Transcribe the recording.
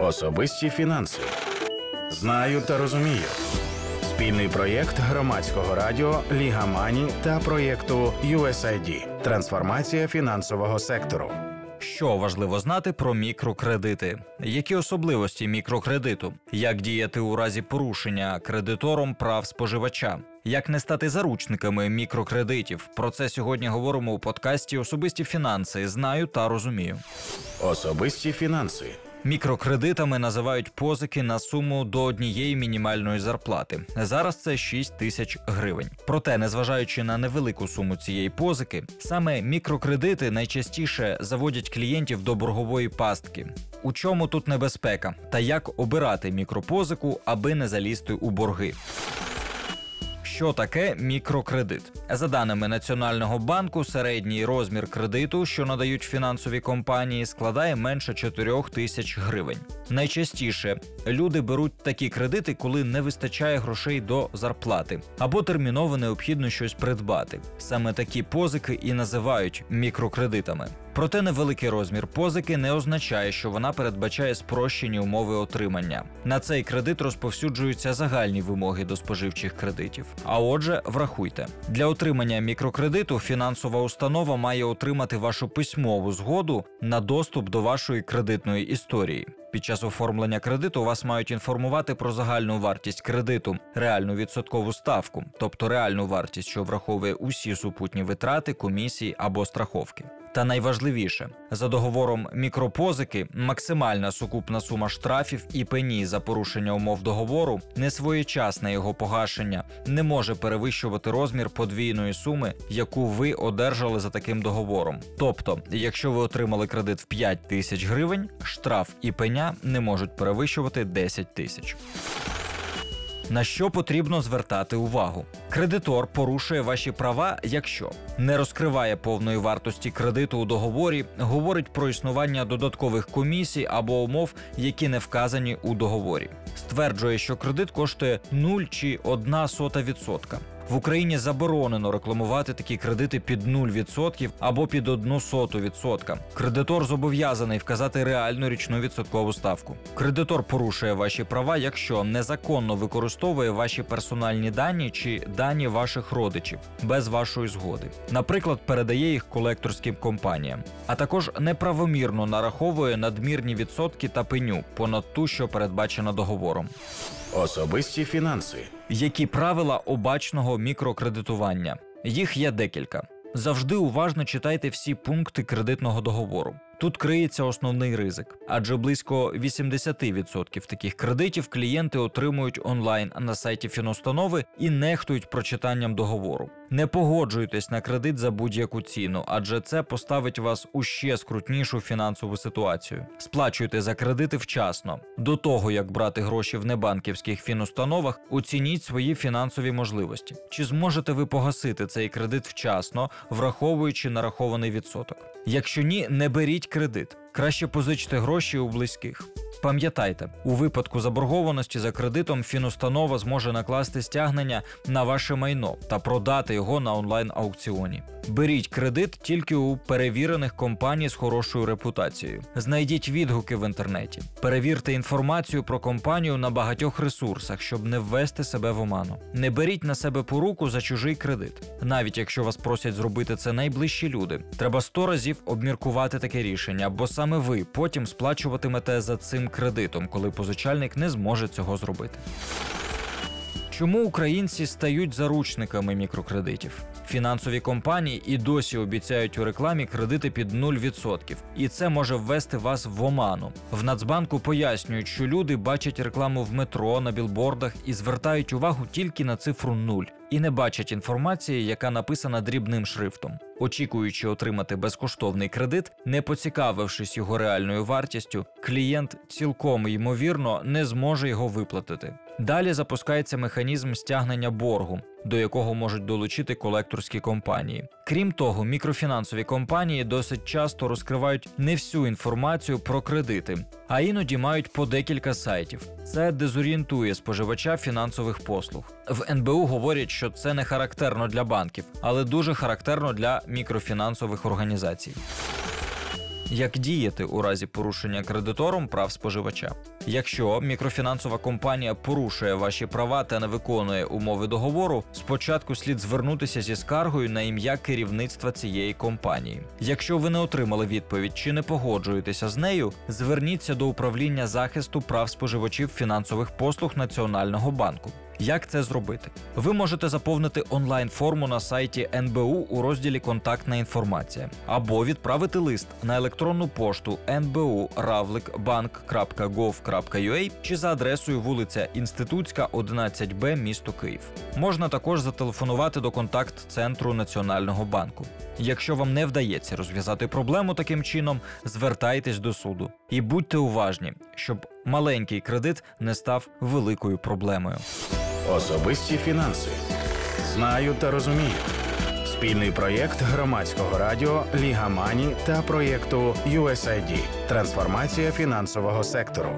Особисті фінанси. Знаю та розумію. Спільний проєкт громадського радіо Ліга Мані та проєкту USAID Трансформація фінансового сектору. Що важливо знати про мікрокредити? Які особливості мікрокредиту? Як діяти у разі порушення кредитором прав споживача? Як не стати заручниками мікрокредитів? Про це сьогодні говоримо у подкасті Особисті фінанси. Знаю та розумію. Особисті фінанси. Мікрокредитами називають позики на суму до однієї мінімальної зарплати. Зараз це 6 тисяч гривень. Проте, незважаючи на невелику суму цієї позики, саме мікрокредити найчастіше заводять клієнтів до боргової пастки. У чому тут небезпека та як обирати мікропозику, аби не залізти у борги? Що таке мікрокредит? За даними Національного банку, середній розмір кредиту, що надають фінансові компанії, складає менше 4 тисяч гривень. Найчастіше люди беруть такі кредити, коли не вистачає грошей до зарплати або терміново необхідно щось придбати. Саме такі позики і називають мікрокредитами. Проте невеликий розмір позики не означає, що вона передбачає спрощені умови отримання. На цей кредит розповсюджуються загальні вимоги до споживчих кредитів. А отже, врахуйте, для отримання мікрокредиту фінансова установа має отримати вашу письмову згоду на доступ до вашої кредитної історії. Під час оформлення кредиту вас мають інформувати про загальну вартість кредиту, реальну відсоткову ставку, тобто реальну вартість, що враховує усі супутні витрати, комісії або страховки. Та найважливіше за договором мікропозики максимальна сукупна сума штрафів і пені за порушення умов договору, несвоєчасне його погашення не може перевищувати розмір подвійної суми, яку ви одержали за таким договором. Тобто, якщо ви отримали кредит в 5 тисяч гривень, штраф і пеня не можуть перевищувати 10 тисяч. На що потрібно звертати увагу? Кредитор порушує ваші права, якщо не розкриває повної вартості кредиту у договорі, говорить про існування додаткових комісій або умов, які не вказані у договорі, стверджує, що кредит коштує 0 чи 1 сота відсотка. В Україні заборонено рекламувати такі кредити під 0% або під 0,01%. Кредитор зобов'язаний вказати реальну річну відсоткову ставку. Кредитор порушує ваші права, якщо незаконно використовує ваші персональні дані чи дані ваших родичів без вашої згоди, наприклад, передає їх колекторським компаніям, а також неправомірно нараховує надмірні відсотки та пеню понад ту, що передбачена договором. Особисті фінанси. Які правила обачного мікрокредитування? Їх є декілька. Завжди уважно читайте всі пункти кредитного договору. Тут криється основний ризик, адже близько 80% таких кредитів клієнти отримують онлайн на сайті фінустанови і нехтують прочитанням договору. Не погоджуйтесь на кредит за будь-яку ціну, адже це поставить вас у ще скрутнішу фінансову ситуацію. Сплачуйте за кредити вчасно. До того як брати гроші в небанківських фінустановах, оцініть свої фінансові можливості. Чи зможете ви погасити цей кредит вчасно, враховуючи нарахований відсоток? Якщо ні, не беріть кредит. Краще позичте гроші у близьких. Пам'ятайте, у випадку заборгованості за кредитом фінустанова зможе накласти стягнення на ваше майно та продати його на онлайн-аукціоні. Беріть кредит тільки у перевірених компаній з хорошою репутацією. Знайдіть відгуки в інтернеті. Перевірте інформацію про компанію на багатьох ресурсах, щоб не ввести себе в оману. Не беріть на себе поруку за чужий кредит. Навіть якщо вас просять зробити це найближчі люди, треба сто разів обміркувати таке рішення, бо саме ви потім сплачуватимете за цим кредитом, коли позичальник не зможе цього зробити. Чому українці стають заручниками мікрокредитів? Фінансові компанії і досі обіцяють у рекламі кредити під 0%, і це може ввести вас в оману. В Нацбанку пояснюють, що люди бачать рекламу в метро на білбордах і звертають увагу тільки на цифру 0 і не бачать інформації, яка написана дрібним шрифтом. Очікуючи отримати безкоштовний кредит, не поцікавившись його реальною вартістю, клієнт цілком ймовірно не зможе його виплатити. Далі запускається механізм стягнення боргу, до якого можуть долучити колекторські компанії. Крім того, мікрофінансові компанії досить часто розкривають не всю інформацію про кредити, а іноді мають по декілька сайтів. Це дезорієнтує споживача фінансових послуг. В НБУ говорять, що це не характерно для банків, але дуже характерно для мікрофінансових організацій. Як діяти у разі порушення кредитором прав споживача. Якщо мікрофінансова компанія порушує ваші права та не виконує умови договору, спочатку слід звернутися зі скаргою на ім'я керівництва цієї компанії. Якщо ви не отримали відповідь чи не погоджуєтеся з нею, зверніться до управління захисту прав споживачів фінансових послуг Національного банку. Як це зробити? Ви можете заповнити онлайн-форму на сайті НБУ у розділі Контактна інформація або відправити лист на електронну пошту nbu.ravlikbank.gov.ua чи за адресою вулиця Інститутська, 11Б, місто Київ. Можна також зателефонувати до контакт-центру Національного банку. Якщо вам не вдається розв'язати проблему таким чином, звертайтесь до суду і будьте уважні, щоб маленький кредит не став великою проблемою. Особисті фінанси. Знаю та розумію. Спільний проєкт громадського радіо Ліга Мані та проєкту USAID. Трансформація фінансового сектору.